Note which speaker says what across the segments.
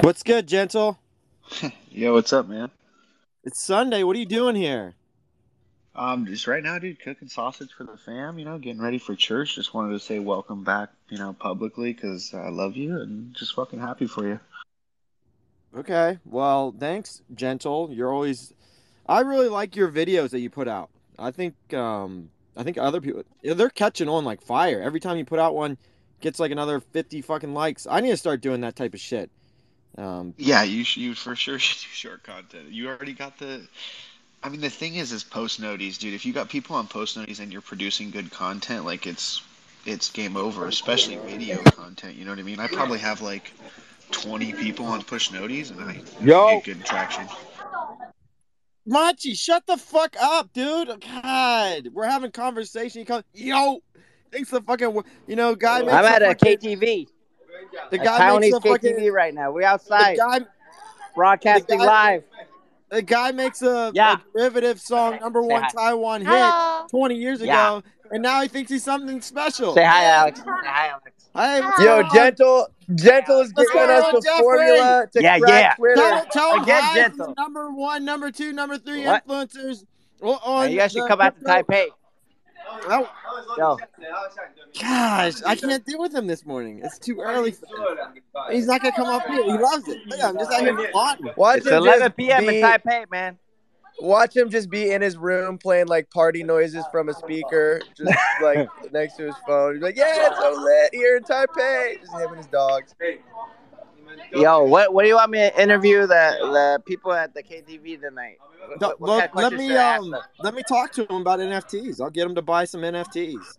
Speaker 1: What's good, gentle?
Speaker 2: Yo, what's up, man?
Speaker 1: It's Sunday. What are you doing here?
Speaker 2: Um, just right now, dude, cooking sausage for the fam. You know, getting ready for church. Just wanted to say welcome back, you know, publicly because I love you and just fucking happy for you.
Speaker 1: Okay. Well, thanks, gentle. You're always. I really like your videos that you put out. I think um I think other people they're catching on like fire. Every time you put out one, gets like another fifty fucking likes. I need to start doing that type of shit. Um,
Speaker 2: Yeah, you sh- you for sure should do short content. You already got the. I mean, the thing is, is post noties, dude. If you got people on post noties and you're producing good content, like it's it's game over. Especially video content. You know what I mean? I probably have like twenty people on push noties, and I
Speaker 1: Yo.
Speaker 2: get good traction.
Speaker 1: Machi, shut the fuck up, dude. God, we're having conversation. You come, yo, thanks the fucking, you know, guy. Makes
Speaker 3: I'm at a
Speaker 1: fucking-
Speaker 3: KTV.
Speaker 1: The
Speaker 3: A
Speaker 1: guy makes
Speaker 3: Taiwanese
Speaker 1: a fucking.
Speaker 3: KTV right now. We're
Speaker 1: The
Speaker 3: outside
Speaker 1: guy,
Speaker 3: broadcasting
Speaker 1: the guy-
Speaker 3: live.
Speaker 1: the guy makes a,
Speaker 3: Yeah.
Speaker 1: a derivative song number
Speaker 3: Say
Speaker 1: one
Speaker 3: hi.
Speaker 1: Taiwan hit
Speaker 4: Hello.
Speaker 1: 20 years
Speaker 3: Yeah.
Speaker 1: ago, and now he thinks he's something special.
Speaker 3: Say hi, Alex. Say hi, Alex.
Speaker 1: Hey, what's
Speaker 4: Yo,
Speaker 5: Yo,
Speaker 1: on?
Speaker 5: gentle, gentle is
Speaker 1: What's
Speaker 5: giving
Speaker 1: going
Speaker 5: us
Speaker 1: on,
Speaker 5: the
Speaker 1: Jeffrey?
Speaker 5: formula to
Speaker 3: Yeah,
Speaker 5: crack
Speaker 3: yeah.
Speaker 5: Twitter.
Speaker 1: Tell, tell him
Speaker 3: Again,
Speaker 1: hi
Speaker 3: gentle.
Speaker 1: from number one, number two, number three
Speaker 3: What?
Speaker 1: influencers. Well,
Speaker 3: Hey,
Speaker 1: on
Speaker 3: you guys should
Speaker 1: the
Speaker 3: come out to Taipei.
Speaker 1: Oh,
Speaker 3: Yo,
Speaker 1: gosh, I can't deal with him this morning. It's too early. He's not gonna come up here. He loves it. Look, I'm just out here plotting.
Speaker 5: Watch
Speaker 3: it's
Speaker 5: him
Speaker 3: 11
Speaker 5: just
Speaker 3: p.m.
Speaker 5: be,
Speaker 3: in Taipei, man.
Speaker 5: Watch him just be in his room playing like party noises from a speaker, just like next to his phone. He's like, "Yeah, it's so lit here in Taipei." Just him and his dogs.
Speaker 3: Yo, what what do you want me to interview the the people at the KTV tonight? What-
Speaker 1: No,
Speaker 3: what kind of
Speaker 1: let me
Speaker 3: should I ask
Speaker 1: um, let me talk to them about NFTs. I'll get them to buy some NFTs.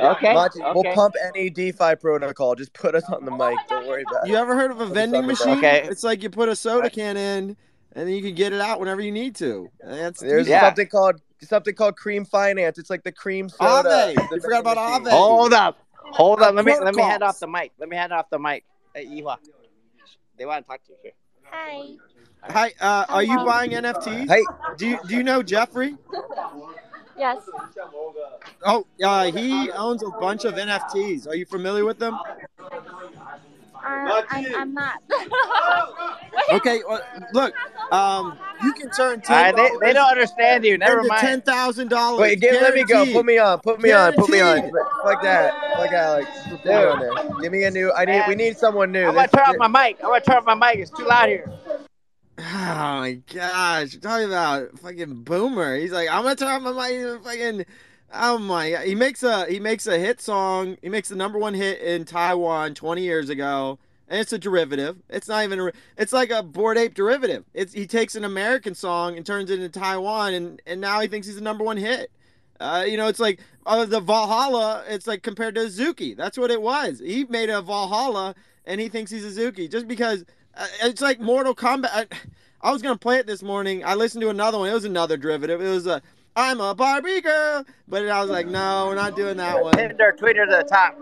Speaker 3: Okay.
Speaker 5: Machi,
Speaker 3: okay.
Speaker 5: We'll pump any DeFi protocol. Just put us on the mic. Don't worry about it.
Speaker 1: You ever heard of a
Speaker 5: I'm
Speaker 1: vending machine?
Speaker 3: Okay.
Speaker 1: It's like you put a soda can in, and then you can get it out whenever you need to. That's
Speaker 5: There's
Speaker 3: Yeah.
Speaker 5: something called something called cream finance. It's like the cream soda. Aave.
Speaker 1: You forgot about
Speaker 5: vending machine.
Speaker 1: Aave.
Speaker 3: Hold up. Hold up. Let me let me hand
Speaker 1: Protocols.
Speaker 3: off the mic. Let me head off the mic. Hey, Iwa. They want to talk to you here.
Speaker 4: Hi.
Speaker 1: Hi, uh, are you buying NFTs?
Speaker 5: Hey,
Speaker 1: Do you do you know Jeffrey?
Speaker 4: Yes.
Speaker 1: Oh, uh, he owns a bunch of NFTs. Are you familiar with them?
Speaker 4: Uh, I'm, I'm not.
Speaker 1: Okay, well, look, um, you can turn
Speaker 3: All
Speaker 1: ten.
Speaker 3: right, they, they don't understand you. Never
Speaker 1: into ten
Speaker 3: mind.
Speaker 1: thousand dollars.
Speaker 5: wait, get, let me go. Put me on. Put me on. Put me on.
Speaker 1: Guaranteed.
Speaker 5: Fuck that. Fuck Alex. Put me on there. Give me a new. I need. We need someone new.
Speaker 3: I'm gonna turn off my mic. I'm gonna turn off my mic. It's too loud here.
Speaker 1: Oh my gosh, you're talking about fucking boomer. He's like, I'm gonna turn off my mic. Fucking, oh my. He makes a he makes a hit song. He makes the number one hit in Taiwan 20 years ago, and it's a derivative. It's not even a. It's like a Bored Ape derivative. It's he takes an American song and turns it into Taiwan, and and now he thinks he's the number one hit. Uh, you know, it's like uh, the Valhalla. It's like compared to Azuki. That's what it was. He made a Valhalla, and he thinks he's Azuki just because uh, it's like Mortal Kombat. I, I was gonna play it this morning. I listened to another one. It was another derivative. It was a I'm a Barbie girl, but I was like, no, we're not doing that one.
Speaker 3: Pin their Twitter to the top.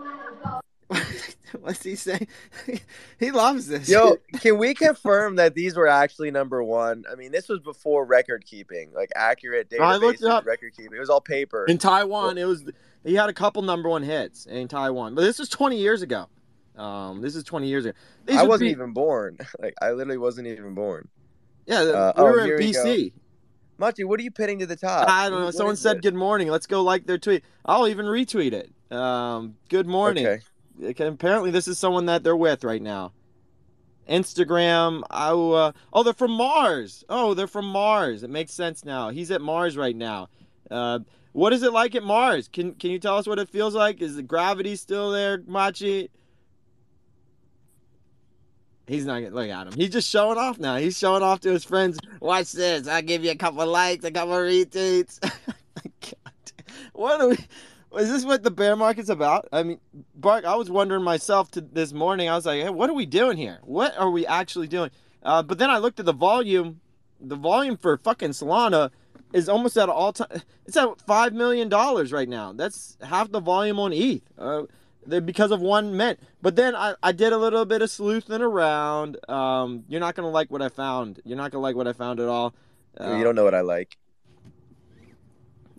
Speaker 1: What's he saying? he loves this.
Speaker 5: Yo, can we confirm that these were actually number one? I mean, this was before record keeping, like accurate
Speaker 1: I looked up.
Speaker 5: record keeping. It was all paper.
Speaker 1: in Taiwan, it was he had a couple number one hits in Taiwan, but this was 20 years ago. Um, this is 20 years ago. These
Speaker 5: I wasn't
Speaker 1: be-
Speaker 5: even born. Like, I literally wasn't even born.
Speaker 1: Yeah,
Speaker 5: Uh,
Speaker 1: we
Speaker 5: oh,
Speaker 1: were in. BC.
Speaker 5: Machi, what are you pinning to the top?
Speaker 1: I don't know.
Speaker 5: What
Speaker 1: Someone said
Speaker 5: it?
Speaker 1: good morning. Let's go like their tweet. I'll even retweet it. Um, good morning.
Speaker 5: Okay.
Speaker 1: Okay, Apparently, this is someone that they're with right now. Instagram. I, uh, oh, they're from Mars. Oh, they're from Mars. It makes sense now. He's at Mars right now. Uh, what is it like at Mars? Can Can you tell us what it feels like? Is the gravity still there, Machi? He's not gonna look at him. He's just showing off now. He's showing off to his friends. Watch this. I'll give you a couple likes, a couple retweets. What are we? Is this what the bear market's about? I mean, Bark, I was wondering myself to this morning. I was like, hey, what are we doing here? What are we actually doing? Uh, but then I looked at the volume. The volume for fucking Solana is almost at all time. It's at five million dollars right now. That's half the volume on ETH. Uh, because of one mint. But then I, I did a little bit of sleuthing around. Um, you're not gonna like what I found. You're not gonna like what I found at all. Uh,
Speaker 5: you don't know what I like.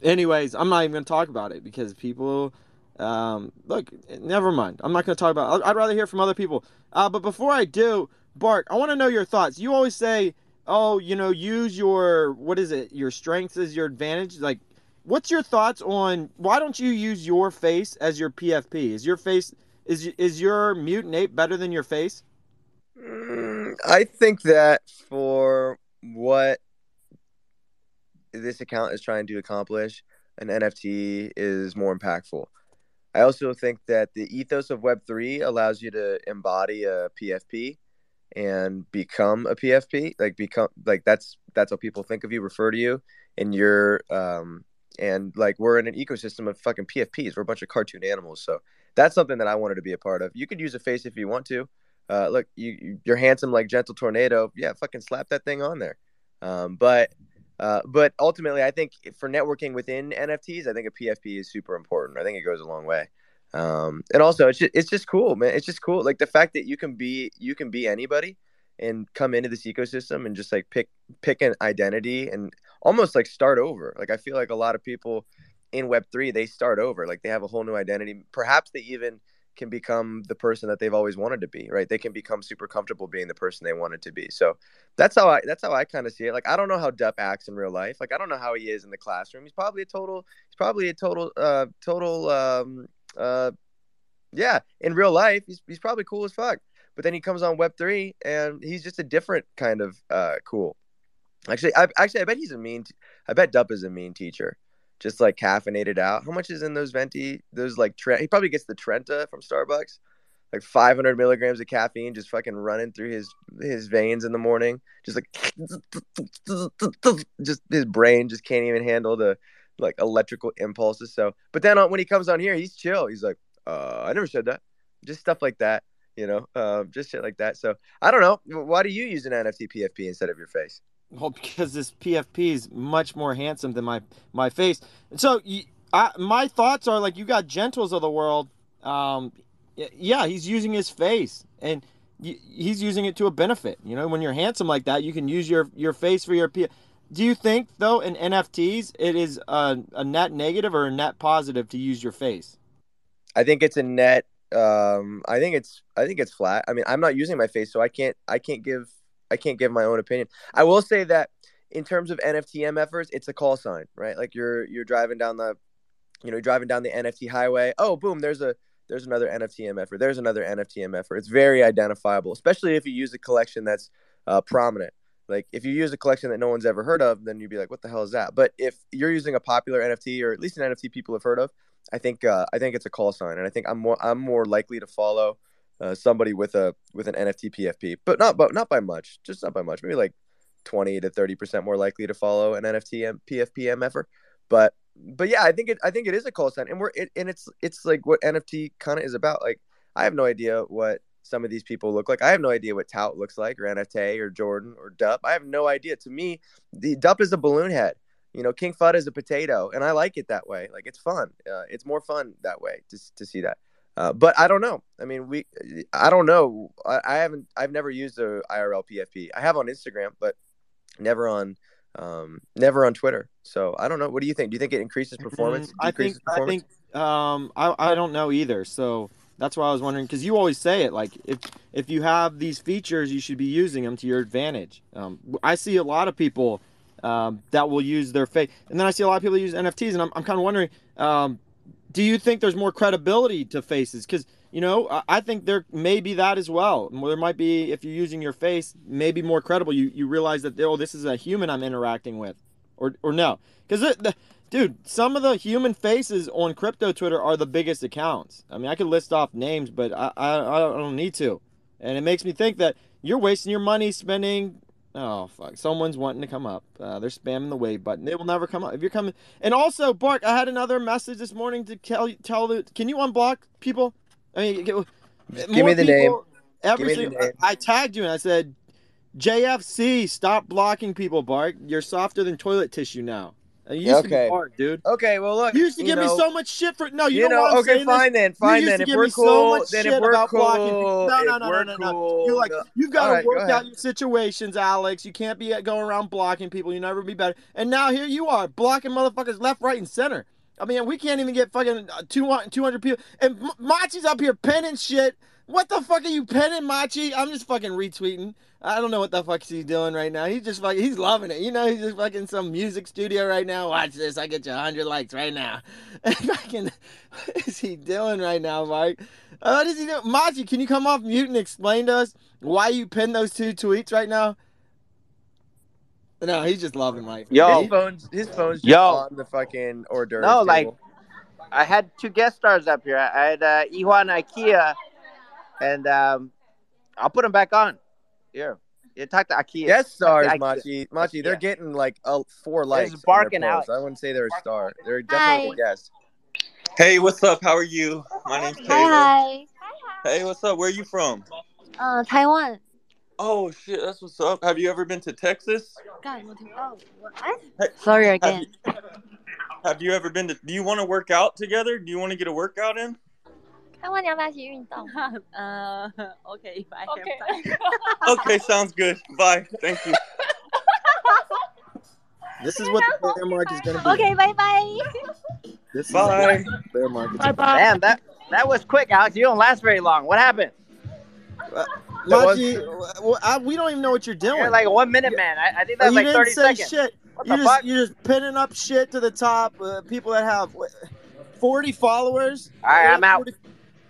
Speaker 1: Anyways, I'm not even gonna talk about it because people Um, look, never mind. I'm not going to talk about. I'd rather hear from other people. Uh, but before I do, Bark, I want to know your thoughts. You always say, "Oh, you know, use your what is it? Your strengths as your advantage." Like, what's your thoughts on why don't you use your face as your PFP? Is your face is is your mutant ape better than your face?
Speaker 5: Mm, I think that for what this account is trying to accomplish, an NFT is more impactful. I also think that the ethos of Web3 allows you to embody a PFP and become a PFP. Like become like that's that's how people think of you, refer to you, and you're um and like we're in an ecosystem of fucking PFPs. We're a bunch of cartoon animals, so that's something that I wanted to be a part of. You could use a face if you want to. Uh, look, you you're handsome like Gentle Tornado. Yeah, fucking slap that thing on there. Um, but uh, but ultimately, I think for networking within NFTs, I think a PFP is super important. I think it goes a long way. Um, and also, it's just, it's just cool, man. It's just cool, like the fact that you can be you can be anybody and come into this ecosystem and just like pick pick an identity and almost like start over. Like I feel like a lot of people in Web three they start over, like they have a whole new identity. Perhaps they even can become the person that they've always wanted to be, right? They can become super comfortable being the person they wanted to be. So that's how I that's how I kind of see it. Like I don't know how Dup acts in real life. Like I don't know how he is in the classroom. He's probably a total he's probably a total uh total um uh yeah, in real life he's he's probably cool as fuck. But then he comes on web 3 and he's just a different kind of uh cool. Actually, I actually I bet he's a mean t- I bet Dup is a mean teacher just like caffeinated out. How much is in those venti? Those like Trent. He probably gets the Trenta from Starbucks, like 500 milligrams of caffeine, just fucking running through his his veins in the morning. Just like, just his brain just can't even handle the like electrical impulses. So, but then when he comes on here, he's chill. He's like, uh, I never said that. Just stuff like that, you know, uh, just shit like that. So I don't know. Why do you use an NFT PFP instead of your face?
Speaker 1: Well, because this PFP is much more handsome than my my face. So, I, my thoughts are like you got gentles of the world. Um, yeah, he's using his face, and he's using it to a benefit. You know, when you're handsome like that, you can use your your face for your P. Do you think though in NFTs it is a, a net negative or a net positive to use your face?
Speaker 5: I think it's a net. Um, I think it's I think it's flat. I mean, I'm not using my face, so I can't I can't give I can't give my own opinion. I will say that in terms of NFT MFers, it's a call sign, right? Like you're you're driving down the, you know, driving down the NFT highway. Oh, boom! There's a there's another NFT MFer. There's another NFT MFer. It's very identifiable, especially if you use a collection that's uh, prominent. Like if you use a collection that no one's ever heard of, then you'd be like, "What the hell is that?" But if you're using a popular NFT or at least an NFT people have heard of, I think uh, I think it's a call sign, and I think I'm more I'm more likely to follow uh, somebody with a with an NFT PFP, but not but not by much, just not by much, maybe like twenty to thirty percent more likely to follow an NFT M- PFP MFer. But but yeah, I think it I think it is a call sign, and we're it, and it's it's like what NFT kind of is about. Like I have no idea what some of these people look like. I have no idea what Tout looks like, or NFT, or Jordan, or Dup. I have no idea. To me, the Dup is a balloon head. You know, King Fud is a potato, and I like it that way. Like it's fun. Uh, it's more fun that way to to see that. Uh, but I don't know. I mean, we, I don't know. I, I, haven't, I've never used a IRL PFP. I have on Instagram, but never on, um, never on Twitter. So I don't know. What do you think? Do you think it increases mm, performance?
Speaker 1: I think, performance? I think, um, I, I don't know either. So that's why I was wondering because you always say it like if if you have these features, you should be using them to your advantage. Um, I see a lot of people um, that will use their face, and then I see a lot of people use NFTs, and I'm, I'm kind of wondering. Um, do you think there's more credibility to faces? Because you know, I think there may be that as well. There might be if you're using your face, maybe more credible. You you realize that oh, this is a human I'm interacting with, or or no? Because dude, some of the human faces on crypto Twitter are the biggest accounts. I mean, I could list off names, but I I, I don't need to, and it makes me think that you're wasting your money spending Oh fuck! Someone's wanting to come up. Uh, they're spamming the wave button. They will never come up if you're coming. And also, Bark, I had another message this morning to tell you. tell the. Can you unblock people? I mean,
Speaker 5: give me the people, name.
Speaker 1: Every single, name. I, I tagged you and I said, JFC, stop blocking people, Bark. You're softer than toilet tissue now. You used okay. to be hard, dude.
Speaker 5: Okay, well look.
Speaker 1: You used to give know, me so much shit for no. You,
Speaker 5: you
Speaker 1: know.
Speaker 5: okay, fine
Speaker 1: this?
Speaker 5: then, fine then. If we're cool,
Speaker 1: so
Speaker 5: then if we're cool,
Speaker 1: no, no, no, no, no, no. You're like, you've got to right, work out your situations, Alex. You can't be going around blocking people. You never be better. And now here you are blocking motherfuckers left, right, and center. I mean, we can't even get fucking uh, 200 200 people. And Machi's up here penning shit. What the fuck are you penning, Machi? I'm just fucking retweeting. I don't know what the fuck he's doing right now. He's just fucking, he's loving it. You know, he's just fucking some music studio right now. Watch this. I get you 100 likes right now. Fucking, what is he doing right now, Mike? Uh, what is he doing? Machi, can you come off mute and explain to us why you pinned those two tweets right now? No, he's just loving life.
Speaker 3: Yo.
Speaker 5: His phone's his phone's just
Speaker 3: Yo.
Speaker 5: on the fucking hors d'oeuvres
Speaker 3: No, like. I had two guest stars up here. I had uh, Iwan Ikea, and um, I'll put them back on. Here, you talk to Ikea.
Speaker 5: Guest stars,
Speaker 3: I-
Speaker 5: Machi. Machi, they're
Speaker 3: Yeah.
Speaker 5: getting like uh, four likes.
Speaker 3: barking out.
Speaker 5: I wouldn't say they're a star. They're definitely a guest.
Speaker 6: Hey, what's up? How are you? My name's Taylor.
Speaker 4: Hi,
Speaker 6: Hey, what's up? Where are you from?
Speaker 4: Uh, Taiwan.
Speaker 6: Oh shit, that's what's up. Have you ever been to Texas?
Speaker 4: God, what? Oh, what?
Speaker 6: Hey,
Speaker 4: Sorry
Speaker 6: Have
Speaker 4: again.
Speaker 6: you, have you ever been to? Do you want to work out together? Do you want to get a workout in?
Speaker 4: 台湾，你要不要一起运动？
Speaker 7: 呃，OK，拜
Speaker 4: OK
Speaker 7: 拜。
Speaker 6: Okay, sounds good. Bye. Thank you.
Speaker 1: This is what the bear market is going to be.
Speaker 4: OK，拜拜。
Speaker 1: This is
Speaker 6: Bye.
Speaker 1: the bear market.
Speaker 4: Bye bye.
Speaker 3: Damn, that that was quick, Alex. You don't last very long. What happened?
Speaker 1: Machi, w- I- we don't even know what you're doing.
Speaker 3: You're like one minute man. I, I think
Speaker 1: Oh,
Speaker 3: that's
Speaker 1: you
Speaker 3: like
Speaker 1: didn't
Speaker 3: thirty
Speaker 1: say
Speaker 3: seconds.
Speaker 1: shit.
Speaker 3: What
Speaker 1: You're
Speaker 3: the
Speaker 1: just
Speaker 3: fuck?
Speaker 1: you're just pinning up shit to the top. Uh, people that have what, 40 followers.
Speaker 3: All right,
Speaker 1: They
Speaker 3: I'm
Speaker 1: got
Speaker 3: out.
Speaker 1: 40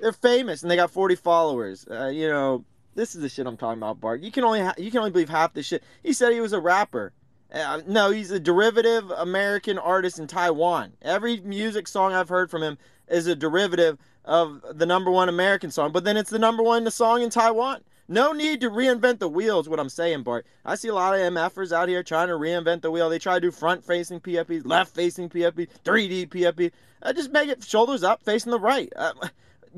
Speaker 1: they're famous and they got 40 followers. Uh, you know, this is the shit I'm talking about, Bart. You can only ha- you can only believe half the shit. He said he was a rapper. Uh, no, he's a derivative American artist in Taiwan. Every music song I've heard from him is a derivative of the number one American song, but then it's the number one song in Taiwan. No need to reinvent the wheel is what I'm saying, Bart. I see a lot of MFers out here trying to reinvent the wheel. They try to do front facing PFPs, left facing PFP, 3D PFP. Uh, just make it shoulders up, facing the right. Uh,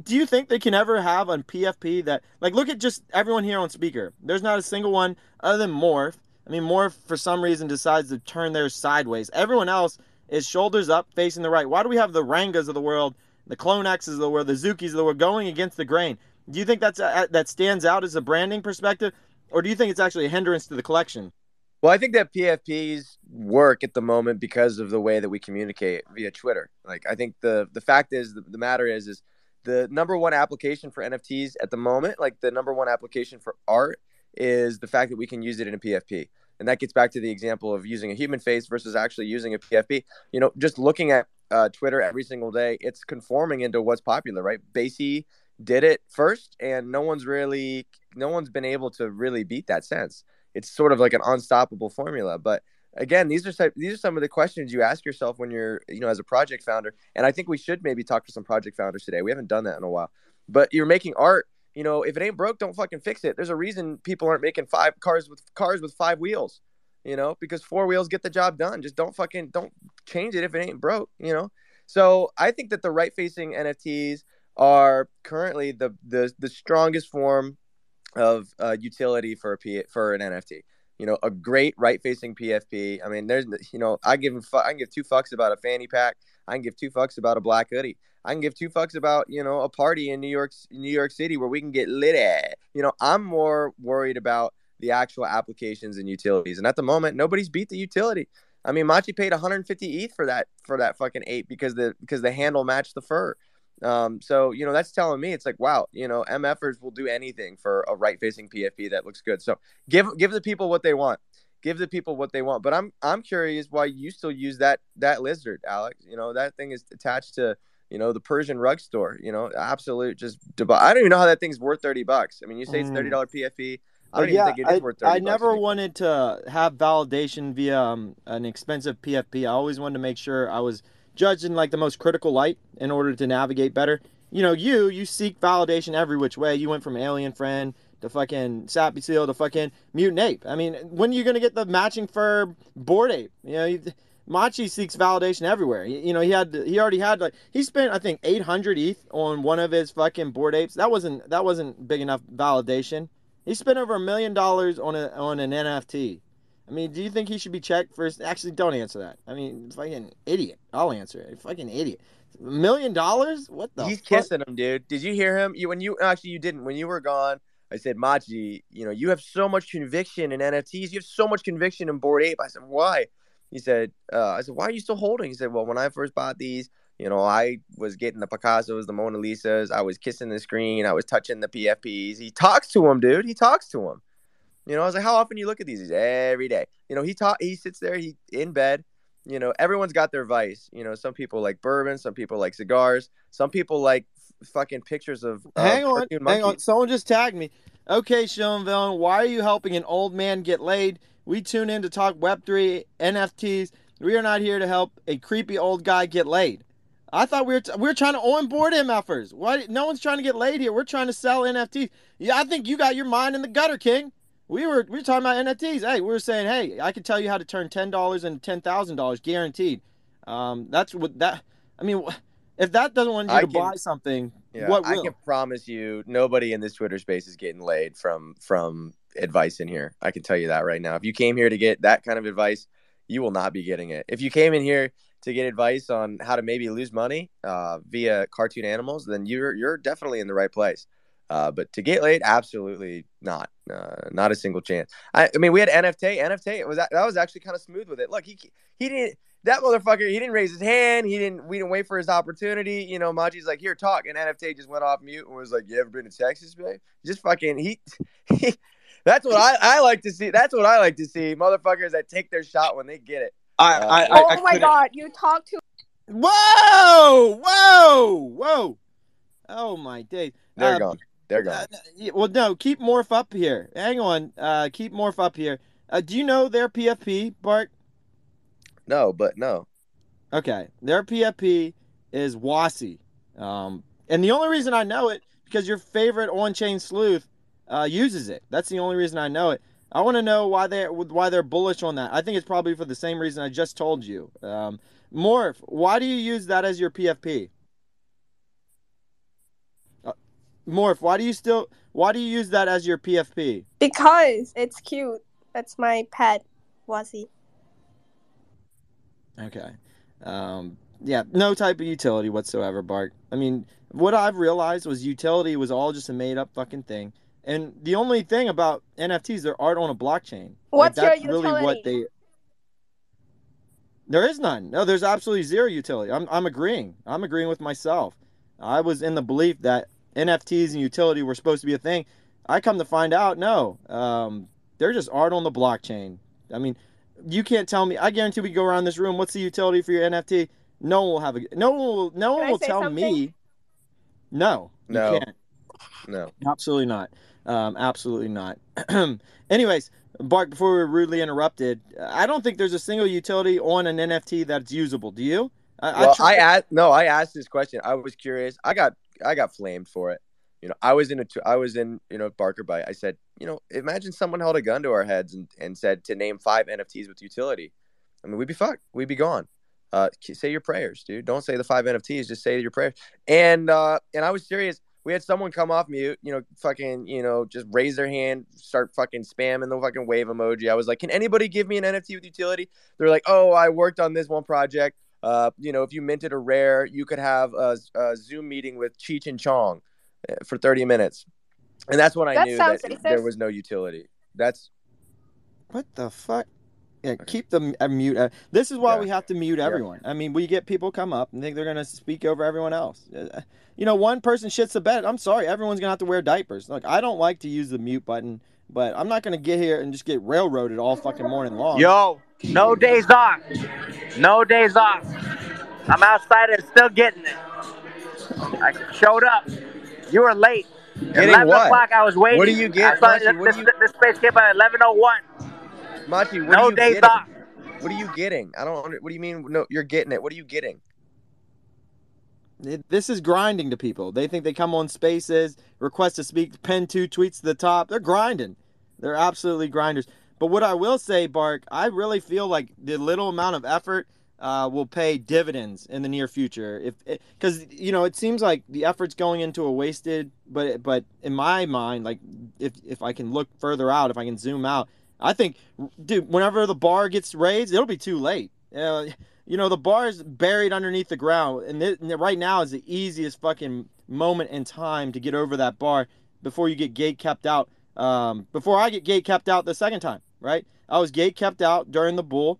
Speaker 1: do you think they can ever have a PFP that, like, look at just everyone here on speaker? There's not a single one other than Morph. I mean, Morph, for some reason, decides to turn theirs sideways. Everyone else is shoulders up, facing the right. Why do we have the Rangas of the world, the Clone X's of the world, the Zukis of the world going against the grain? Do you think that's uh, that stands out as a branding perspective, or do you think it's actually a hindrance to the collection?
Speaker 5: Well, I think that PFPs work at the moment because of the way that we communicate via Twitter. Like, I think the the fact is, the, the matter is, is the number one application for NFTs at the moment, like the number one application for art, is the fact that we can use it in a PFP. And that gets back to the example of using a human face versus actually using a PFP. You know, just looking at uh, Twitter every single day, it's conforming into what's popular, right? Basie did it first, and no one's really, no one's been able to really beat that sense. It's sort of like an unstoppable formula. But again, these are some, these are some of the questions you ask yourself when you're, you know, as a project founder. And I think we should maybe talk to some project founders today. We haven't done that in a while. But you're making art you know, if it ain't broke, don't fucking fix it. There's a reason people aren't making five cars with cars with five wheels, you know, because four wheels get the job done. Just don't fucking don't change it if it ain't broke, you know. So I think that the right facing NFTs are currently the the the strongest form of uh, utility for a P, for an NFT. You know, a great right facing PFP. I mean, there's you know, I give fu- I can give two fucks about a fanny pack. I can give two fucks about a black hoodie. I can give two fucks about you know a party in New York, New York City where we can get lit at. You know, I'm more worried about the actual applications and utilities. And at the moment, nobody's beat the utility. I mean, Machi paid 150 ETH for that for that fucking ape because the because the handle matched the fur. Um, so you know that's telling me it's like wow, you know, MFers will do anything for a right facing PFP that looks good. So give give the people what they want. Give the people what they want. But I'm I'm curious why you still use that that lizard, Alex. You know that thing is attached to you know the Persian rug store. You know, absolute just. Deb- I don't even know how that thing's worth thirty bucks. I mean, you say it's
Speaker 1: Mm.
Speaker 5: thirty dollar PFP. I don't even think it is worth thirty.
Speaker 1: I never wanted to have validation via um, an expensive PFP. I always wanted to make sure I was judged in like the most critical light in order to navigate better. You know, you you seek validation every which way. You went from Alien Friend to fucking Sappy Seal to fucking Mutant Ape. I mean, when are you gonna get the matching fur Bored Ape? You know, Machi seeks validation everywhere. You, you know, he had he already had like he spent I think 800 ETH on one of his fucking Bored Apes. That wasn't that wasn't big enough validation. He spent over a million dollars on a on an NFT. I mean, do you think he should be checked first? Actually, don't answer that. I mean, fucking idiot. I'll answer it. Fucking idiot. A million dollars? What the?
Speaker 5: He's
Speaker 1: fuck?
Speaker 5: kissing him, dude. Did you hear him? You when you actually you didn't when you were gone. I said, Machi, you know, you have so much conviction in NFTs. You have so much conviction in Bored Ape. I said, why? He said, uh, I said, why are you still holding? He said, well, when I first bought these, You know, I was getting the Picassos, the Mona Lisas. I was kissing the screen. I was touching the PFPs. He talks to him, dude. He talks to him. You know, I was like, how often you look at these? He's every day. You know, he talk. He sits there. He in bed. You know, everyone's got their vice. You know, some people like bourbon. Some people like cigars. Some people like f- fucking pictures of. of
Speaker 1: Hang on, hang on. Someone just tagged me. Okay, Sean Villain, why are you helping an old man get laid? We tune in to talk Web3, NFTs. We are not here to help a creepy old guy get laid. I thought we were t- we were trying to onboard MFers. Why? No one's trying to get laid here. We're trying to sell NFTs. Yeah, I think you got your mind in the gutter, King. We were we were talking about NFTs. Hey, we were saying, hey, I can tell you how to turn ten dollars into ten thousand dollars, guaranteed. Um, that's what that. I mean, if that doesn't want you
Speaker 5: I
Speaker 1: to
Speaker 5: can-
Speaker 1: buy something,
Speaker 5: Yeah,
Speaker 1: what
Speaker 5: I can promise you, nobody in this Twitter space is getting laid from from advice in here. I can tell you that right now. If you came here to get that kind of advice, you will not be getting it. If you came in here to get advice on how to maybe lose money uh, via cartoon animals, then you're you're definitely in the right place. Uh, but to get laid, absolutely not. Uh, not a single chance. I, I mean, we had NFT. NFT it was that was actually kind of smooth with it. Look, he he didn't that motherfucker. He didn't raise his hand. He didn't. We didn't wait for his opportunity. You know, Machi's like, here, talk, and NFT just went off mute and was like, you ever been to Texas, babe? Just fucking he. he that's what I, I like to see. That's what I like to see. Motherfuckers that take their shot when they get it.
Speaker 6: I,
Speaker 5: Uh,
Speaker 6: I, I,
Speaker 8: oh
Speaker 6: I
Speaker 8: my
Speaker 6: couldn't-
Speaker 8: god, you talk to
Speaker 1: Whoa! Whoa! Whoa! Oh my days!
Speaker 5: They're
Speaker 1: Uh,
Speaker 5: gone. They're gone.
Speaker 1: Uh, well, no, keep Morph up here. Hang on. Uh, keep Morph up here. Uh, do you know their PFP, Bart?
Speaker 5: No, but no.
Speaker 1: Okay, their PFP is Wasi. Um, and the only reason I know it because your favorite on-chain sleuth uh, uses it. That's the only reason I know it. I want to know why they why they're bullish on that. I think it's probably for the same reason I just told you. Um, Morph, why do you use that as your PFP? Uh, Morph, why do you still why do you use that as your PFP?
Speaker 8: because it's cute. That's my pet, Wazzy.
Speaker 1: Okay. Um, yeah, no type of utility whatsoever, Bart. I mean, what I've realized was utility was all just a made up fucking thing. And the only thing about NFTs, they're art on a blockchain.
Speaker 8: What's your
Speaker 1: that's really what they.
Speaker 8: utility?
Speaker 1: There is none. No, there's absolutely zero utility. I'm, I'm agreeing. I'm agreeing with myself. I was in the belief that NFTs and utility were supposed to be a thing. I come to find out, no. Um, they're just art on the blockchain. I mean, you can't tell me. I guarantee we go around this room. What's the utility for your NFT? No one will have a. No one will. No one
Speaker 8: Can I
Speaker 1: will tell
Speaker 8: something?
Speaker 1: me. No, you
Speaker 5: No.
Speaker 1: can't.
Speaker 5: No.
Speaker 1: Absolutely not. Um, absolutely not. Anyways, Bart, before we were rudely interrupted, I don't think there's a single utility on an NFT that's usable. Do you? I,
Speaker 5: Well,
Speaker 1: tried-
Speaker 5: I asked. No, I asked this question. I was curious. I got I got flamed for it. You know, I was in a I was in you know Barker Bite. I said, you know, imagine someone held a gun to our heads and, and said to name five NFTs with utility. I mean, we'd be fucked. We'd be gone. Uh, say your prayers, dude. Don't say the five NFTs. Just say your prayers. And uh, and I was serious. We had someone come off mute, you know, fucking, you know, just raise their hand, start fucking spamming the fucking wave emoji. I was like, can anybody give me an NFT with utility? They're like, oh, I worked on this one project. Uh, you know, if you minted a rare, you could have a, a Zoom meeting with Cheech and Chong uh, for 30 minutes. And that's when I
Speaker 8: That
Speaker 5: knew that
Speaker 8: racist.
Speaker 5: there was no utility. That's
Speaker 1: What the fuck? Yeah, keep the uh, mute. Uh, this is why
Speaker 5: Yeah.
Speaker 1: we have to mute
Speaker 5: Yeah.
Speaker 1: everyone. I mean, we get people come up and think they're gonna speak over everyone else. Uh, you know, one person shits the bed. I'm sorry, everyone's gonna have to wear diapers. Look, I don't like to use the mute button, but I'm not gonna get here and just get railroaded all fucking morning long.
Speaker 3: Yo, no days off. No days off. I'm outside and still getting it. I showed up. You were late.
Speaker 5: Getting
Speaker 3: 11
Speaker 5: what?
Speaker 3: o'clock, I was waiting.
Speaker 5: What do you get,
Speaker 3: I saw
Speaker 5: Machi?
Speaker 3: this,
Speaker 5: What do you-
Speaker 3: this, this space came at 11.01.
Speaker 5: Machi. What
Speaker 3: No
Speaker 5: are you
Speaker 3: days
Speaker 5: getting?
Speaker 3: off.
Speaker 5: What are you getting? I don't. What do you mean? No, you're getting it. What are you getting?
Speaker 1: It- this is grinding to people. They think they come on spaces, request to speak, pen two tweets to the top. They're grinding. They're absolutely grinders. But what I will say, Bark, I really feel like the little amount of effort uh, will pay dividends in the near future. If because you know it seems like the effort's going into a wasted. But but in my mind, like if if I can look further out, if I can zoom out, I think, dude, whenever the bar gets raised, it'll be too late. Uh, you know the bar is buried underneath the ground and, and right now is the easiest fucking moment in time to get over that bar before you get gate kept out um, before i get gate kept out the second time right i was gate kept out during the bull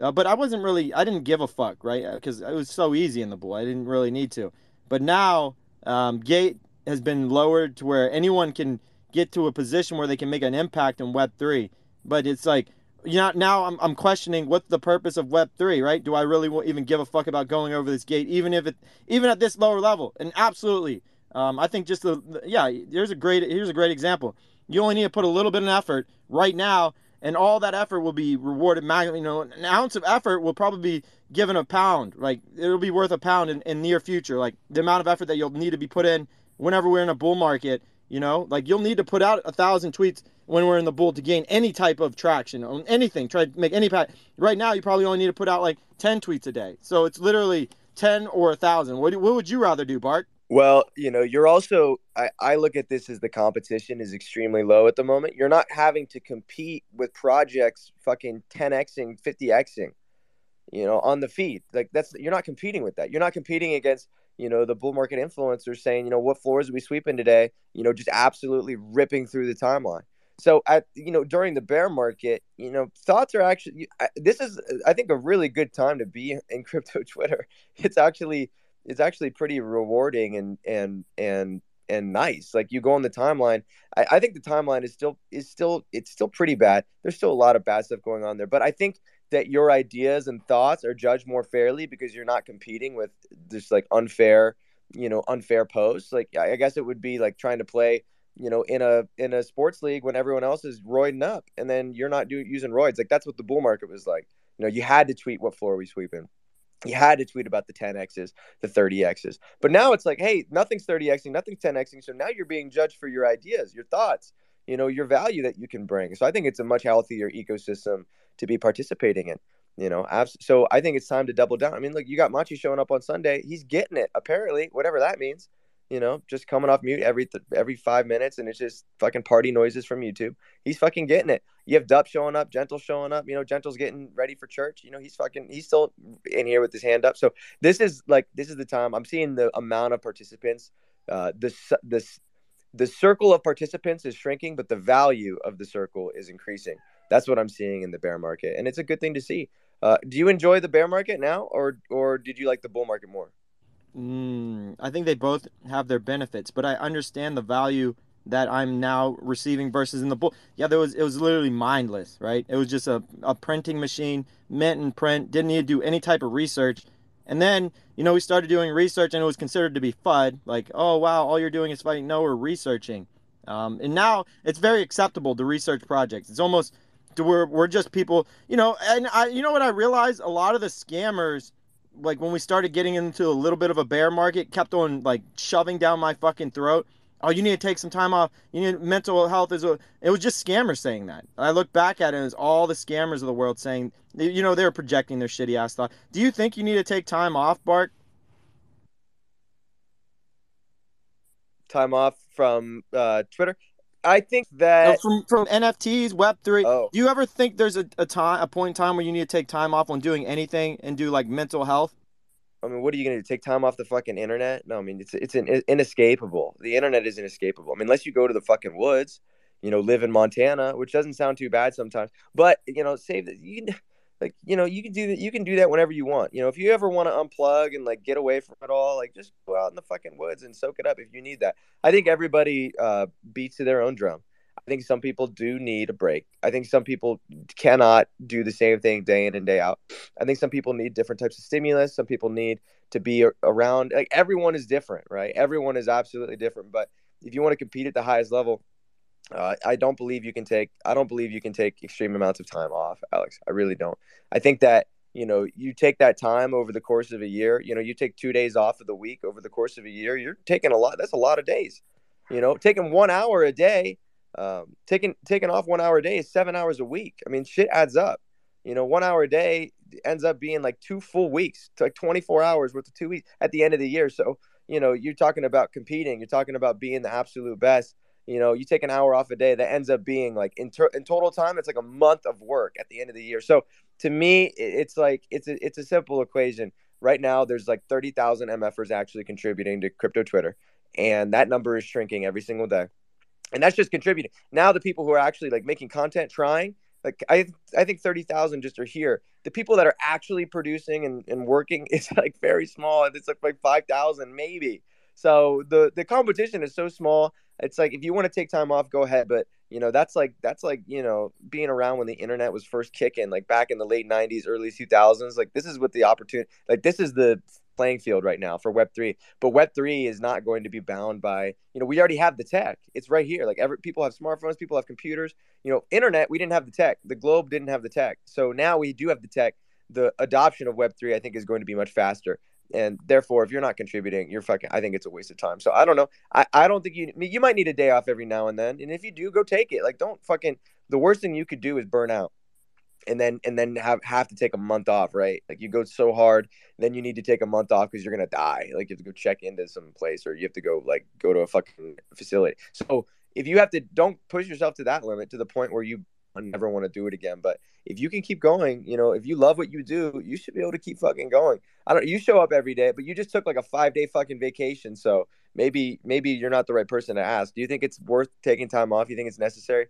Speaker 1: Uh, but I wasn't really, I didn't give a fuck, right? Because it was so easy in the bull. I didn't really need to. But now, um, gate has been lowered to where anyone can get to a position where they can make an impact in Web three. But it's like, you know, now I'm, I'm questioning what's the purpose of Web three, right? Do I really even give a fuck about going over this gate, even if it, even at this lower level? And absolutely, um, I think just the, the- yeah, here's a great, here's a great example. You only need to put a little bit of effort right now, and all that effort will be rewarded. You know, an ounce of effort will probably be given a pound. Like it'll be worth a pound in, in near future. Like the amount of effort that you'll need to be put in whenever we're in a bull market. You know, like you'll need to put out a thousand tweets when we're in the bull to gain any type of traction on anything. Try to make any pack. Right now, you probably only need to put out like ten tweets a day. So it's literally ten or a thousand. What what would you rather do, Bart?
Speaker 5: Well, you know, you're also I, I look at this as the competition is extremely low at the moment. You're not having to compete with projects fucking 10xing, 50xing, you know, on the feed. Like that's you're not competing with that. You're not competing against, you know, the bull market influencers saying, you know, what floors are we sweeping today? You know, just absolutely ripping through the timeline. So at you know during the bear market, you know, thoughts are actually this is I think a really good time to be in crypto Twitter. It's actually it's actually pretty rewarding and and and and nice. Like you go on the timeline. I, I think the timeline is still is still it's still pretty bad. There's still a lot of bad stuff going on there. But I think that your ideas and thoughts are judged more fairly because you're not competing with this like unfair, you know, unfair posts. Like I guess it would be like trying to play, you know, in a in a sports league when everyone else is roiding up and then you're not doing using roids. Like that's what the bull market was like. You know, you had to tweet what floor we sweeping you had to tweet about the 10x's, the 30x's. But now it's like, hey, nothing's 30xing, nothing's 10xing. So now you're being judged for your ideas, your thoughts, you know, your value that you can bring. So I think it's a much healthier ecosystem to be participating in. You know, so I think it's time to double down. I mean, look, you got Machi showing up on Sunday. He's getting it, apparently, whatever that means. You know, just coming off mute every th- every five minutes, and it's just fucking party noises from YouTube. He's fucking getting it. You have Dup showing up, Gentle showing up. You know, Gentle's getting ready for church. You know, he's fucking he's still in here with his hand up. So this is like this is the time I'm seeing the amount of participants. Uh, this this the circle of participants is shrinking, but the value of the circle is increasing. That's what I'm seeing in the bear market, and it's a good thing to see. Uh, do you enjoy the bear market now, or or did you like the bull market more?
Speaker 1: Mm, I think they both have their benefits, but I understand the value that I'm now receiving versus in the book. Yeah, there was it was literally mindless, right? It was just a, a printing machine, mint and print, didn't need to do any type of research. And then, you know, we started doing research and it was considered to be FUD. Like, oh wow, all you're doing is fighting. No, we're researching. Um, and now it's very acceptable to research projects. It's almost to where we're just people, you know, and I you know what I realized? A lot of the scammers like when we started getting into a little bit of a bear market, kept on like shoving down my fucking throat. Oh, you need to take some time off. You need mental health is a. It was just scammers saying that. I look back at it, and it was all the scammers of the world saying, you know, they're projecting their shitty ass thought. Do you think you need to take time off, Bart?
Speaker 5: Time off from uh, Twitter. I think
Speaker 1: No,
Speaker 5: that
Speaker 1: from from NFTs, Web three.
Speaker 5: oh
Speaker 1: Do you ever think there's a, a time, a point in time where you need to take time off on doing anything and do like mental health?
Speaker 5: I mean, what are you gonna do? Take time off the fucking internet? No, I mean it's it's an, inescapable. The internet is inescapable. I mean, unless you go to the fucking woods, you know, live in Montana, which doesn't sound too bad sometimes. But you know, save that. You like you know, you can do that. You can do that whenever you want. You know, if you ever want to unplug and like get away from it all, like just go out in the fucking woods and soak it up if you need that. I think everybody uh, beats to their own drum. I think some people do need a break. I think some people cannot do the same thing day in and day out. I think some people need different types of stimulus. Some people need to be around. Like everyone is different, right? Everyone is absolutely different. But if you want to compete at the highest level, uh, I don't believe you can take. I don't believe you can take extreme amounts of time off, Alex. I really don't. I think that you know you take that time over the course of a year. You know, you take two days off of the week over the course of a year. You're taking a lot. That's a lot of days. You know, taking one hour a day um, taking taking off one hour a day is seven hours a week. I mean, shit adds up. You know, one hour a day ends up being like two full weeks, like 24 hours worth of two weeks at the end of the year. So, you know, you're talking about competing, you're talking about being the absolute best. You know, you take an hour off a day, that ends up being like in, ter- in total time, it's like a month of work at the end of the year. So to me, it's like it's a it's a simple equation. Right now, there's like 30,000 MFers actually contributing to crypto Twitter, and that number is shrinking every single day and that's just contributing now the people who are actually like making content trying Like I I think thirty thousand just are here. The people that are actually producing and, and working is like very small. It's like like five thousand maybe. So the the competition is so small. It's like if you want to take time off, go ahead. But you know that's like that's like you know being around when the internet was first kicking, like back in the late '90s, early 2000s. Like this is what the opportunity. Like this is the playing field right now for Web3. But Web3 is not going to be bound by, you know, we already have the tech. It's right here. Like every people have smartphones, people have computers. You know, internet, we didn't have the tech. The globe didn't have the tech. So now we do have the tech. The adoption of Web3, I think, is going to be much faster. And therefore, if you're not contributing, you're fucking. I think it's a waste of time. So I don't know. I, I don't think you. I mean, you might need a day off every now and then. And if you do, go take it. Like, don't fucking. The worst thing you could do is burn out and then and then have have to take a month off, right? Like you go so hard, then you need to take a month off because you're gonna die. Like you have to go check into some place or you have to go like go to a fucking facility. So if you have to, don't push yourself to that limit to the point where you never want to do it again. But if you can keep going, you know, if you love what you do, you should be able to keep fucking going. I don't. You show up every day, but you just took like a five day fucking vacation, so maybe maybe you're not the right person to ask. Do you think it's worth taking time off? You think it's necessary?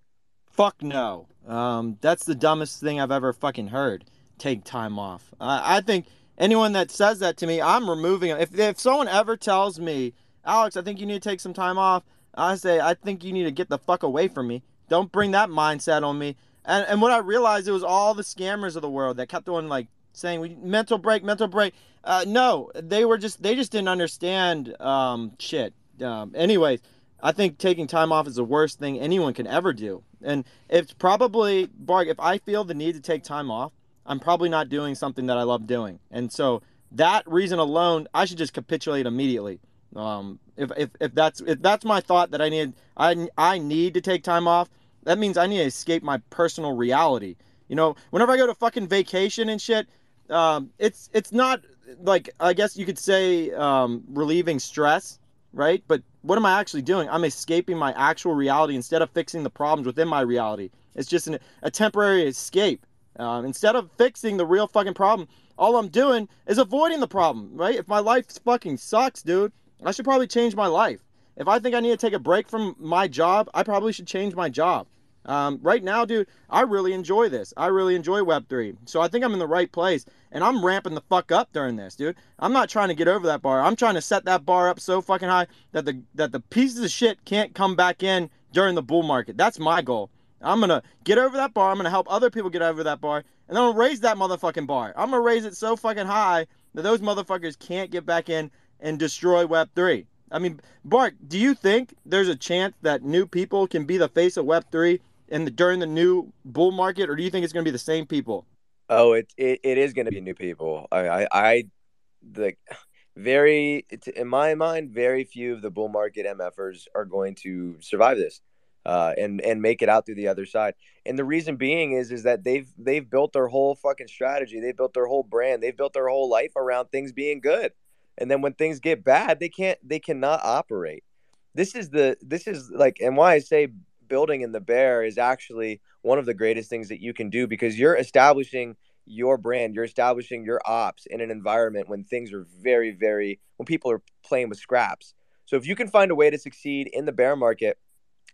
Speaker 1: Fuck no. Um, that's the dumbest thing I've ever fucking heard. Take time off. I, I think anyone that says that to me, I'm removing them. If if someone ever tells me, Alex, I think you need to take some time off, I say, I think you need to get the fuck away from me. Don't bring that mindset on me. And and what I realized it was all the scammers of the world that kept on like saying we mental break, mental break. Uh, no, they were just they just didn't understand um, shit. Um, anyways, I think taking time off is the worst thing anyone can ever do. And it's probably, Barg, if I feel the need to take time off, I'm probably not doing something that I love doing. And so that reason alone, I should just capitulate immediately. Um, if, if, if that's if that's my thought that I need I, I need to take time off, that means I need to escape my personal reality. You know, whenever I go to fucking vacation and shit, um, it's it's not like I guess you could say um, relieving stress, right? But what am I actually doing? I'm escaping my actual reality instead of fixing the problems within my reality. It's just an, a temporary escape. Uh, instead of fixing the real fucking problem, all I'm doing is avoiding the problem, right? If my life fucking sucks, dude, I should probably change my life. If I think I need to take a break from my job, I probably should change my job. Um, right now, dude, I really enjoy this. I really enjoy Web3. So I think I'm in the right place. And I'm ramping the fuck up during this, dude. I'm not trying to get over that bar. I'm trying to set that bar up so fucking high that the that the pieces of shit can't come back in during the bull market. That's my goal. I'm gonna get over that bar. I'm gonna help other people get over that bar. And then I'm gonna raise that motherfucking bar. I'm gonna raise it so fucking high that those motherfuckers can't get back in and destroy Web3. I mean, Bart, do you think there's a chance that new people can be the face of Web3 in the during the new bull market, or do you think it's going to be the same people?
Speaker 5: Oh, it it, it is going to be new people. I I, I the very in my mind, very few of the bull market MFers are going to survive this. Uh, and and make it out through the other side. And the reason being is is that they've they've built their whole fucking strategy. They've built their whole brand. They've built their whole life around things being good. And then when things get bad, they can't they cannot operate. This is the this is like and why I say building in the bear is actually one of the greatest things that you can do because you're establishing your brand, you're establishing your ops in an environment when things are very, very, when people are playing with scraps. So if you can find a way to succeed in the bear market,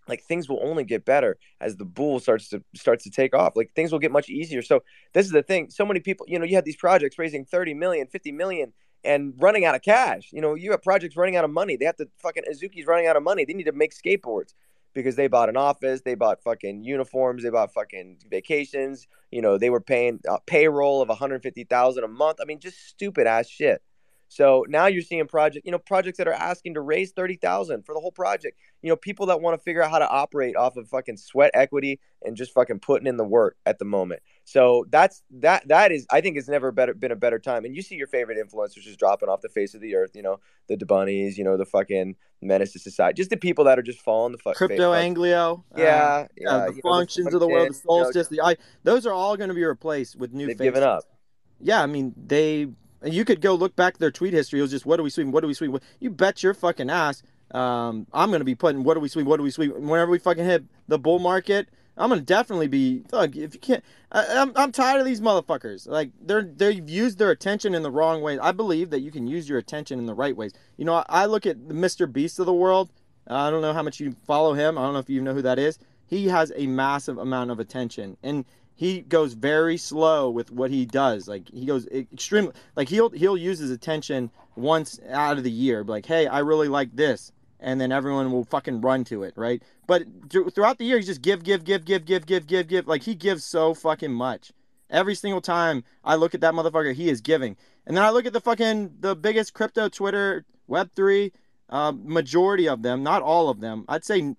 Speaker 5: like things will only get better as the bull starts to starts to take off like things will get much easier so this is the thing so many people you know you have these projects raising 30 million 50 million and running out of cash you know you have projects running out of money they have to fucking azuki's running out of money they need to make skateboards because they bought an office, they bought fucking uniforms, they bought fucking vacations. You know, they were paying a payroll of 150,000 a month. I mean, just stupid ass shit. So now you're seeing project, you know, projects that are asking to raise 30,000 for the whole project. You know, people that want to figure out how to operate off of fucking sweat equity and just fucking putting in the work at the moment. So that's that that is I think it's never better been a better time. And you see your favorite influencers just dropping off the face of the earth, you know, the DeBunnies, you know, the fucking menace to society. Just the people that are just falling the fuck
Speaker 1: Crypto Anglio.
Speaker 5: Yeah,
Speaker 1: uh,
Speaker 5: yeah.
Speaker 1: the functions know, the of the world, the solstice, you know, the I those are all going to be replaced with new
Speaker 5: They've
Speaker 1: faces.
Speaker 5: given up.
Speaker 1: Yeah, I mean, they you could go look back their tweet history. It was just what do we sweep? What do we sweep? You bet your fucking ass. Um, I'm gonna be putting what do we sweep? What do we sweep? Whenever we fucking hit the bull market, I'm gonna definitely be. Look, if you can't, I, I'm I'm tired of these motherfuckers. Like they're they've used their attention in the wrong ways. I believe that you can use your attention in the right ways. You know, I, I look at the Mr. Beast of the world. I don't know how much you follow him. I don't know if you know who that is. He has a massive amount of attention, and he goes very slow with what he does. Like he goes extremely like he'll he'll use his attention once out of the year. Like, hey, I really like this, and then everyone will fucking run to it, right? But th- throughout the year, he just give, give, give, give, give, give, give, give. Like he gives so fucking much. Every single time I look at that motherfucker, he is giving. And then I look at the fucking the biggest crypto Twitter Web three. Uh, majority of them, not all of them. I'd say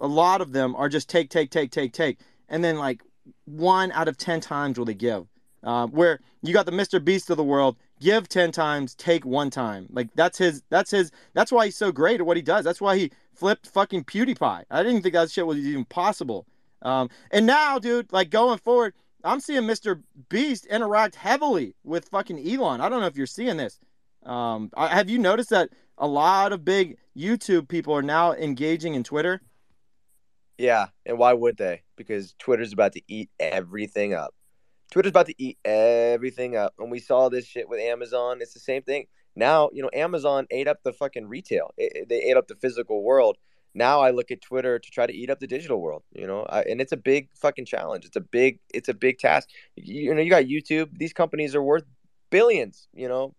Speaker 1: a lot of them are just take, take, take, take, take, and then like one out of ten times will they give. Uh, where you got the Mr. Beast of the world, give ten times, take one time. Like that's his. That's his. That's why he's so great at what he does. That's why he flipped fucking PewDiePie. I didn't think that shit was even possible. Um, and now, dude, like going forward, I'm seeing Mr. Beast interact heavily with fucking Elon. I don't know if you're seeing this. Um, I, have you noticed that a lot of big YouTube people are now engaging in Twitter?
Speaker 5: Yeah, and why would they? Because Twitter's about to eat everything up. Twitter's about to eat everything up. And we saw this shit with Amazon. It's the same thing. Now, you know, Amazon ate up the fucking retail. It, they ate up the physical world. Now I look at Twitter to try to eat up the digital world, you know, I, and it's a big fucking challenge. It's a big, it's a big task. You, you know, you got YouTube. These companies are worth billions, you know,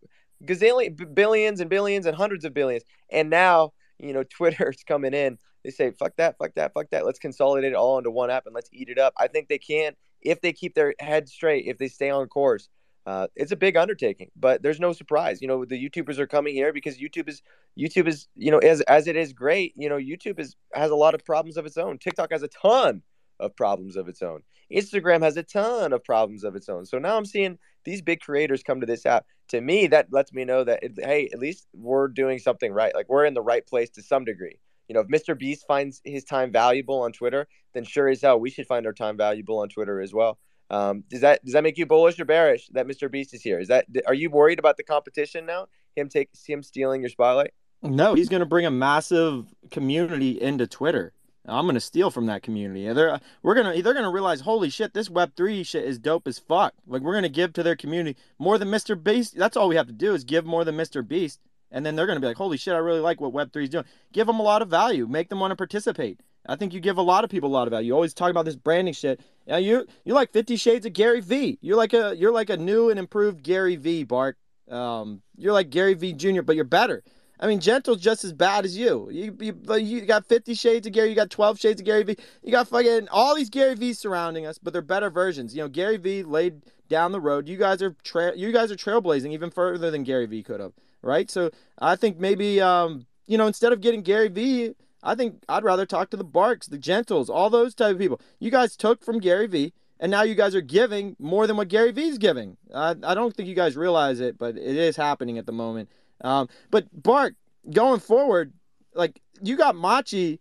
Speaker 5: gazillion, billions and billions and hundreds of billions. And now, you know, Twitter's coming in. They say, fuck that, fuck that, fuck that. Let's consolidate it all into one app and let's eat it up. I think they can if they keep their head straight, if they stay on course. Uh, it's a big undertaking, but there's no surprise. You know, the YouTubers are coming here because YouTube is YouTube is you know as as it is great. You know, YouTube is has a lot of problems of its own. TikTok has a ton of problems of its own. Instagram has a ton of problems of its own. So now I'm seeing these big creators come to this app. To me, that lets me know that hey, at least we're doing something right. Like we're in the right place to some degree. You know, if Mr. Beast finds his time valuable on Twitter, then sure as hell we should find our time valuable on Twitter as well. Um, does that does that make you bullish or bearish that Mr. Beast is here? Is that are you worried about the competition now? Him take him stealing your spotlight?
Speaker 1: No, he's going to bring a massive community into Twitter. I'm going to steal from that community. They're we're going to they're going to realize, holy shit, this Web three shit is dope as fuck. Like we're going to give to their community more than Mr. Beast. That's all we have to do is give more than Mr. Beast, and then they're going to be like, holy shit, I really like what Web three is doing. Give them a lot of value, make them want to participate. I think you give a lot of people a lot of value. You always talk about this branding shit. You you like Fifty Shades of Gary V. You're like a you're like a new and improved Gary V. Bart. Um, you're like Gary V. Jr., but you're better. I mean, Gentle's just as bad as you. You you, you got Fifty Shades of Gary. You got Twelve Shades of Gary V. You got fucking all these Gary V's surrounding us, but they're better versions. You know, Gary V. laid down the road. You guys are tra- you guys are trailblazing even further than Gary V. could have. Right. So I think maybe um you know instead of getting Gary V I think I'd rather talk to the Barks, the Gentles, all those type of people. You guys took from Gary Vee, and now you guys are giving more than what Gary Vee's giving. I, I don't think you guys realize it, but it is happening at the moment. Um, but Bark, going forward, like you got Machi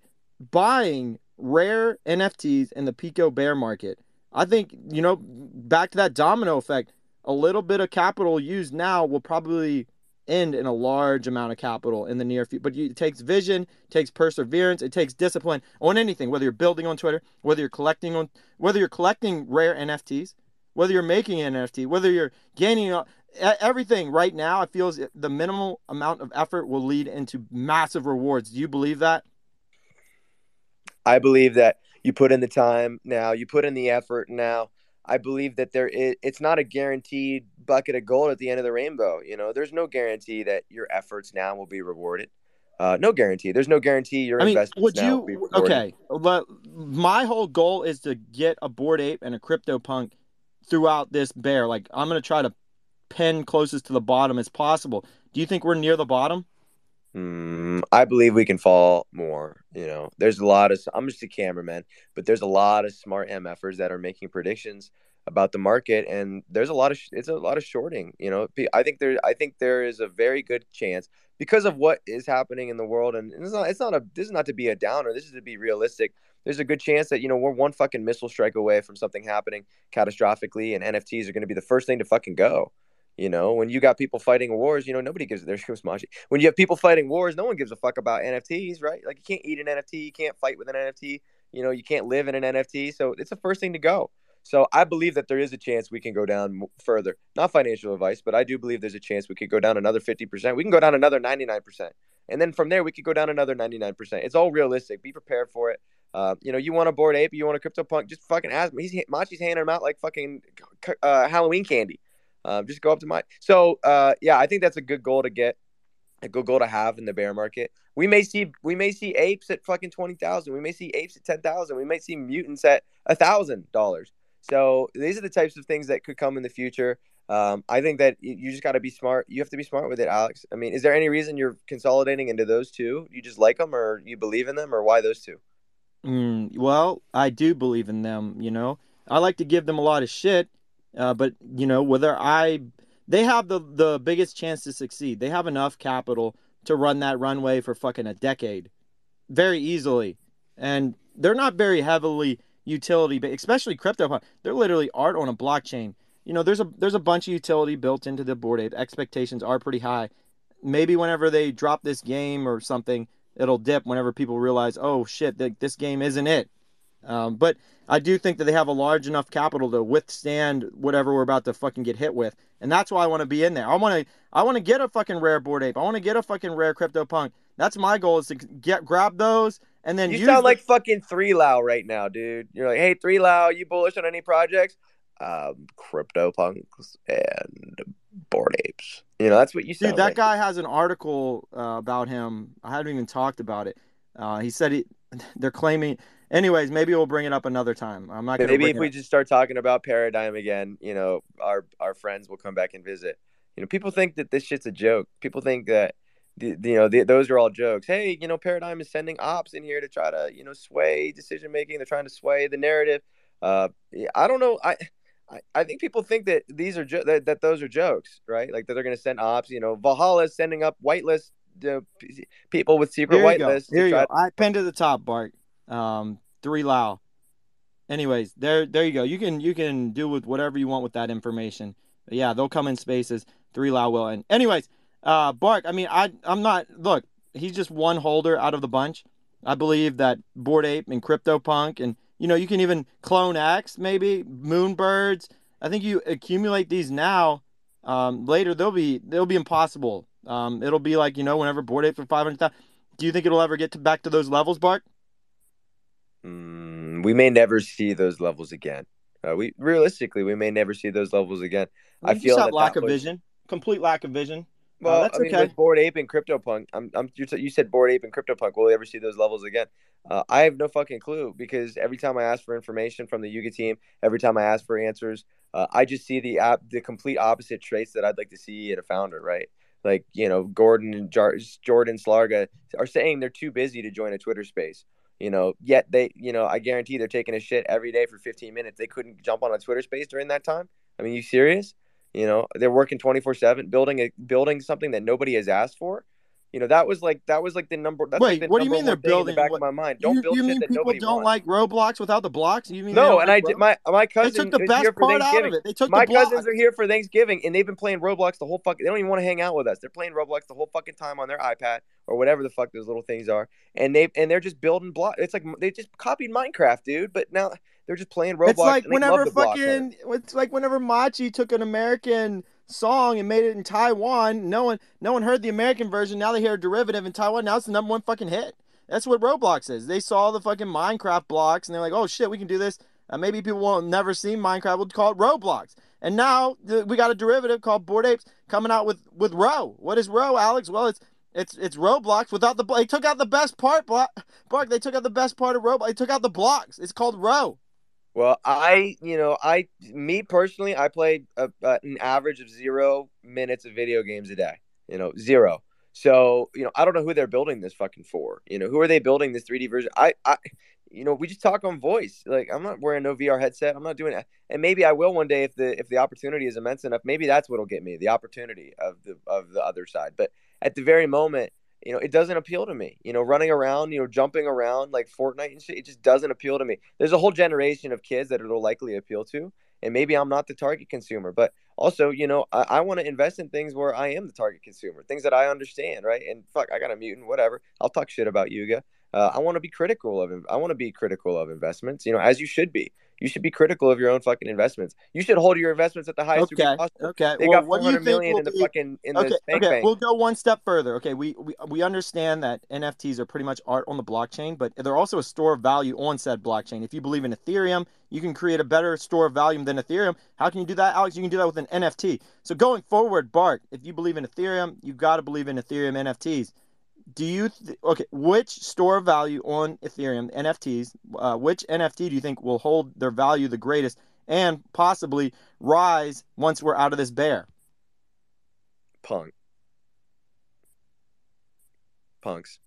Speaker 1: buying rare NFTs in the Pico bear market. I think, you know, back to that domino effect, a little bit of capital used now will probably end in a large amount of capital in the near future. But it takes vision, it takes perseverance, it takes discipline on anything. Whether you're building on Twitter, whether you're collecting on, whether you're collecting rare NFTs, whether you're making an NFT, whether you're gaining uh, everything. Right now, it feels the minimal amount of effort will lead into massive rewards. Do you believe that?
Speaker 5: I believe that you put in the time now, you put in the effort now I believe that there is it's not a guaranteed bucket of gold at the end of the rainbow. You know, there's no guarantee that your efforts now will be rewarded. Uh, no guarantee. There's no guarantee your
Speaker 1: I mean,
Speaker 5: investments
Speaker 1: would
Speaker 5: now
Speaker 1: you,
Speaker 5: will be rewarded.
Speaker 1: Okay, but my whole goal is to get a Bored Ape and a crypto punk throughout this bear. Like I'm gonna try to pin closest to the bottom as possible. Do you think we're near the bottom?
Speaker 5: Mm, I believe we can fall more. You know, there's a lot of. I'm just a cameraman, but there's a lot of smart MFers that are making predictions about the market, and there's a lot of. It's a lot of shorting. You know, I think there. I think there is a very good chance because of what is happening in the world, and it's not. It's not a. This is not to be a downer. This is to be realistic. There's a good chance that you know we're one fucking missile strike away from something happening catastrophically, and NFTs are going to be the first thing to fucking go. You know, when you got people fighting wars, you know, nobody gives there's Machi. When you have people fighting wars, no one gives a fuck about NFTs, right? Like you can't eat an NFT, you can't fight with an NFT, you know, you can't live in an NFT. So it's the first thing to go. So I believe that there is a chance we can go down further. Not financial advice, but I do believe there's a chance we could go down another 50%. We can go down another 99%. And then from there we could go down another 99%. It's all realistic. Be prepared for it. Uh, you know, you want a Bored Ape, you want a crypto punk, just fucking ask me. He's Machi's handing them out like fucking uh, Halloween candy. Um, just go up to my. So uh, yeah, I think that's a good goal to get, a good goal to have in the bear market. We may see we may see apes at fucking twenty thousand. We may see apes at ten thousand. We may see mutants at a thousand dollars. So these are the types of things that could come in the future. Um, I think that you just got to be smart. You have to be smart with it, Alex. I mean, is there any reason you're consolidating into those two? You just like them, or you believe in them, or why those two?
Speaker 1: Mm, well, I do believe in them. You know, I like to give them a lot of shit, uh, but you know, whether I, they have the the biggest chance to succeed. They have enough capital to run that runway for fucking a decade, very easily, and they're not very heavily utility, but especially crypto. They're literally art on a blockchain. You know, there's a there's a bunch of utility built into the Bored Ape. Expectations are pretty high. Maybe whenever they drop this game or something, it'll dip whenever people realize, oh shit, this game isn't it. Um, but I do think that they have a large enough capital to withstand whatever we're about to fucking get hit with, and that's why I want to be in there. I want to, I want to get a fucking rare Bored Ape. I want to get a fucking rare crypto punk. That's my goal is to get grab those and then
Speaker 5: you sound
Speaker 1: the-
Speaker 5: like fucking 3LAU right now, dude. You're like, hey, 3LAU, you bullish on any projects? Um, crypto punks and Bored Apes. You know, that's what you sound
Speaker 1: Dude, that
Speaker 5: like.
Speaker 1: guy has an article uh, about him. I haven't even talked about it. Uh, he said he, they're claiming. Anyways, maybe we'll bring it up another time. I'm not gonna.
Speaker 5: Maybe if we
Speaker 1: up.
Speaker 5: just start talking about paradigm again, you know, our our friends will come back and visit. You know, people think that this shit's a joke. People think that the, the- you know the, those are all jokes. Hey, you know, paradigm is sending ops in here to try to you know sway decision making. They're trying to sway the narrative. Uh, I don't know. I. I, I think people think that these are jo- that, that those are jokes, right? Like that they're going to send ops. You know, Valhalla is sending up whitelist uh, people with secret
Speaker 1: Here you go.
Speaker 5: to.
Speaker 1: I pinned to the top, Bart. Um, 3LAU. Anyways, there, there you go. You can, you can do with whatever you want with that information. But yeah, they'll come in spaces. 3LAU will. And anyways, uh, Bark. I mean, I, I'm not. Look, he's just one holder out of the bunch. I believe that Bored Ape and CryptoPunk, and you know, you can even CloneX, maybe Moonbirds. I think you accumulate these now. Um, later they'll be they'll be impossible. Um, it'll be like you know, whenever Bored Ape for five hundred thousand. Do you think it'll ever get to back to those levels, Bart?
Speaker 5: Mm, we may never see those levels again. Uh, we realistically, we may never see those levels again. I
Speaker 1: You
Speaker 5: feel
Speaker 1: just have
Speaker 5: that
Speaker 1: lack
Speaker 5: that
Speaker 1: of
Speaker 5: was-
Speaker 1: vision, complete lack of vision.
Speaker 5: Well,
Speaker 1: that's
Speaker 5: I mean,
Speaker 1: okay.
Speaker 5: with Bored Ape and CryptoPunk, I'm, I'm, you said- you said Bored Ape and CryptoPunk. Will we ever see those levels again? Uh, I have no fucking clue because every time I ask for information from the Yuga team, every time I ask for answers, uh, I just see the app, the complete opposite traits that I'd like to see at a founder, right? Like you know, Gordon and Jar- Jordan Slarga are saying they're too busy to join a Twitter space. You know, yet they, you know, I guarantee they're taking a shit every day for 15 minutes. They couldn't jump on a Twitter space during that time. I mean, you serious? You know, they're working 24 seven, building a building something that nobody has asked for. You know, that was like that was like the number. That's
Speaker 1: Wait,
Speaker 5: like
Speaker 1: what do you mean they're building?
Speaker 5: the back
Speaker 1: What-
Speaker 5: of my mind? Don't
Speaker 1: you,
Speaker 5: build
Speaker 1: you mean people don't
Speaker 5: wants.
Speaker 1: like Roblox without the blocks? You mean
Speaker 5: No, and I
Speaker 1: like
Speaker 5: did
Speaker 1: Roblox?
Speaker 5: my my
Speaker 1: They took the best part out of it. They took
Speaker 5: my
Speaker 1: the
Speaker 5: cousins are here for Thanksgiving, and they've been playing Roblox the whole fucking. They don't even want to hang out with us. They're playing Roblox the whole fucking time on their iPad or whatever the fuck those little things are, and they and they're just building block. It's like they just copied Minecraft, dude. But now they're just playing Roblox.
Speaker 1: It's like
Speaker 5: and they love
Speaker 1: whenever fucking it's like whenever Machi took an American song and made it in Taiwan. No one no one heard the American version. Now they hear a derivative in Taiwan. Now it's the number one fucking hit. That's what Roblox is. They saw the fucking Minecraft blocks and they're like, oh shit, we can do this. Uh, maybe people won't never see Minecraft. We'll call it Roblox. And now th- we got a derivative called Bored Apes coming out with with Ro. What is Ro, Alex? Well, it's it's it's Roblox without the. They took out the best part, Blo- Bark. They took out the best part of Roblox. They took out the blocks. It's called Ro.
Speaker 5: Well, I, you know, I, me personally, I played a, an average of zero minutes of video games a day. You know, zero. So, you know, I don't know who they're building this fucking for. You know, who are they building this 3D version? I, I, you know, we just talk on voice. Like, I'm not wearing no VR headset. I'm not doing it. And maybe I will one day if the if the opportunity is immense enough. Maybe that's what'll get me the opportunity of the of the other side. But at the very moment, you know, it doesn't appeal to me. You know, running around, you know, jumping around like Fortnite and shit, it just doesn't appeal to me. There's a whole generation of kids that it'll likely appeal to, and maybe I'm not the target consumer, but also, you know, I, I want to invest in things where I am the target consumer, things that I understand, right? And fuck, I got a mutant, whatever. I'll talk shit about Yuga. Uh, I want to be critical of. I want to be critical of investments, you know, as you should be. You should be critical of your own fucking investments. You should hold your investments at the highest
Speaker 1: Okay.
Speaker 5: degree possible.
Speaker 1: Okay.
Speaker 5: They
Speaker 1: well,
Speaker 5: got
Speaker 1: what do you think
Speaker 5: in the
Speaker 1: be-
Speaker 5: fucking in
Speaker 1: okay,
Speaker 5: the bank
Speaker 1: okay,
Speaker 5: bank.
Speaker 1: we'll go one step further. Okay, we, we we understand that NFTs are pretty much art on the blockchain, but they're also a store of value on said blockchain. If you believe in Ethereum, you can create a better store of value than Ethereum. How can you do that, Alex? You can do that with an NFT. So going forward, Bart, if you believe in Ethereum, you've got to believe in Ethereum NFTs. Do you th- okay? Which store value on Ethereum NFTs? Uh, which NFT do you think will hold their value the greatest and possibly rise once we're out of this bear?
Speaker 5: Punk. Punks.